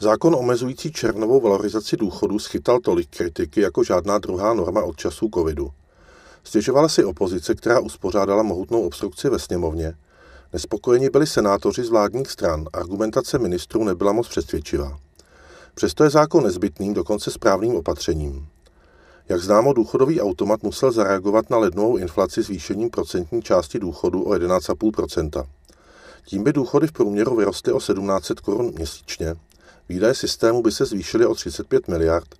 Zákon omezující červnovou valorizaci důchodů schytal tolik kritiky jako žádná druhá norma od časů covidu. Stěžovala si opozice, která uspořádala mohutnou obstrukci ve sněmovně. Nespokojeni byli senátoři z vládních stran, argumentace ministrů nebyla moc přesvědčivá. Přesto je zákon nezbytným, dokonce správným opatřením. Jak známo, důchodový automat musel zareagovat na lednovou inflaci zvýšením procentní části důchodu o 11,5% Tím by důchody v průměru vyrostly o 1700 korun měsíčně, výdaje systému by se zvýšily o 35 miliard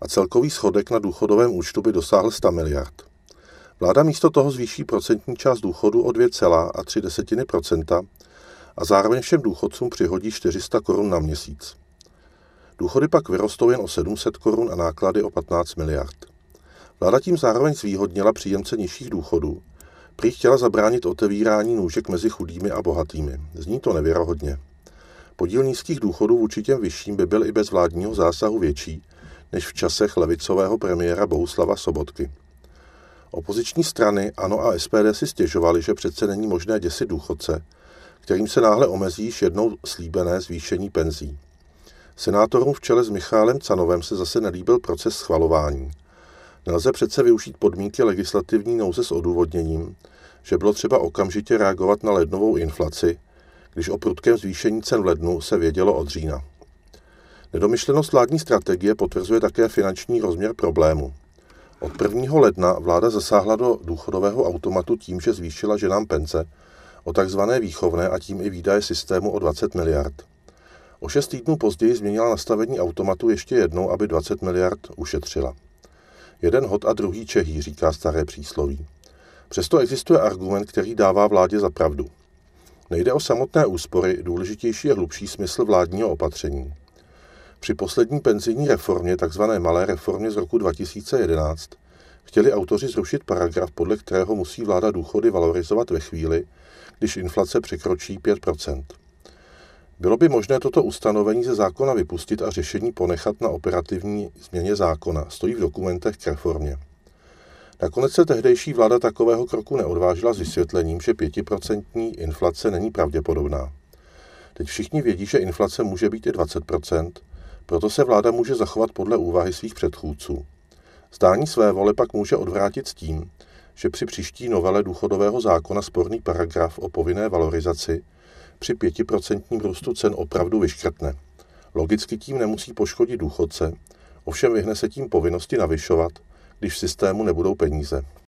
a celkový schodek na důchodovém účtu by dosáhl 100 miliard. Vláda místo toho zvýší procentní část důchodu o 2,3% a zároveň všem důchodcům přihodí 400 korun na měsíc. Důchody pak vyrostou jen o 700 korun a náklady o 15 miliard. Vláda tím zároveň zvýhodnila příjemce nižších důchodů. Prý chtěla zabránit otevírání nůžek mezi chudými a bohatými. Zní to nevěrohodně. Podíl nízkých důchodů vůči těm vyšším by byl i bez vládního zásahu větší než v časech levicového premiéra Bohuslava Sobotky. Opoziční strany ANO a SPD si stěžovali, že přece není možné děsit důchodce, kterým se náhle omezí již jednou slíbené zvýšení penzí. Senátorům v čele s Michálem Canovem se zase nelíbil proces schvalování. Nelze přece využít podmínky legislativní nouze s odůvodněním, že bylo třeba okamžitě reagovat na lednovou inflaci, když o prudkém zvýšení cen v lednu se vědělo od října. Nedomyšlenost vládní strategie potvrzuje také finanční rozměr problému. Od 1. ledna vláda zasáhla do důchodového automatu tím, že zvýšila ženám pence o takzvané výchovné a tím i výdaje systému o 20 miliard. O šest týdnů později změnila nastavení automatu ještě jednou, aby 20 miliard ušetřila. Jeden hod a druhý čehý, říká staré přísloví. Přesto existuje argument, který dává vládě za pravdu. Nejde o samotné úspory, důležitější je hlubší smysl vládního opatření. Při poslední penzijní reformě, takzvané malé reformě z roku 2011, chtěli autoři zrušit paragraf, podle kterého musí vláda důchody valorizovat ve chvíli, když inflace překročí 5% Bylo by možné toto ustanovení ze zákona vypustit a řešení ponechat na operativní změně zákona. Stojí v dokumentech k reformě. Nakonec se tehdejší vláda takového kroku neodvážila s vysvětlením, že pětiprocentní inflace není pravděpodobná. Teď všichni vědí, že inflace může být i 20% proto se vláda může zachovat podle úvahy svých předchůdců. Zdání své vole pak může odvrátit s tím, že při příští novele důchodového zákona sporný paragraf o povinné valorizaci při pětiprocentním růstu cen opravdu vyškrtne. Logicky tím nemusí poškodit důchodce, ovšem vyhne se tím povinnosti navyšovat, když v systému nebudou peníze.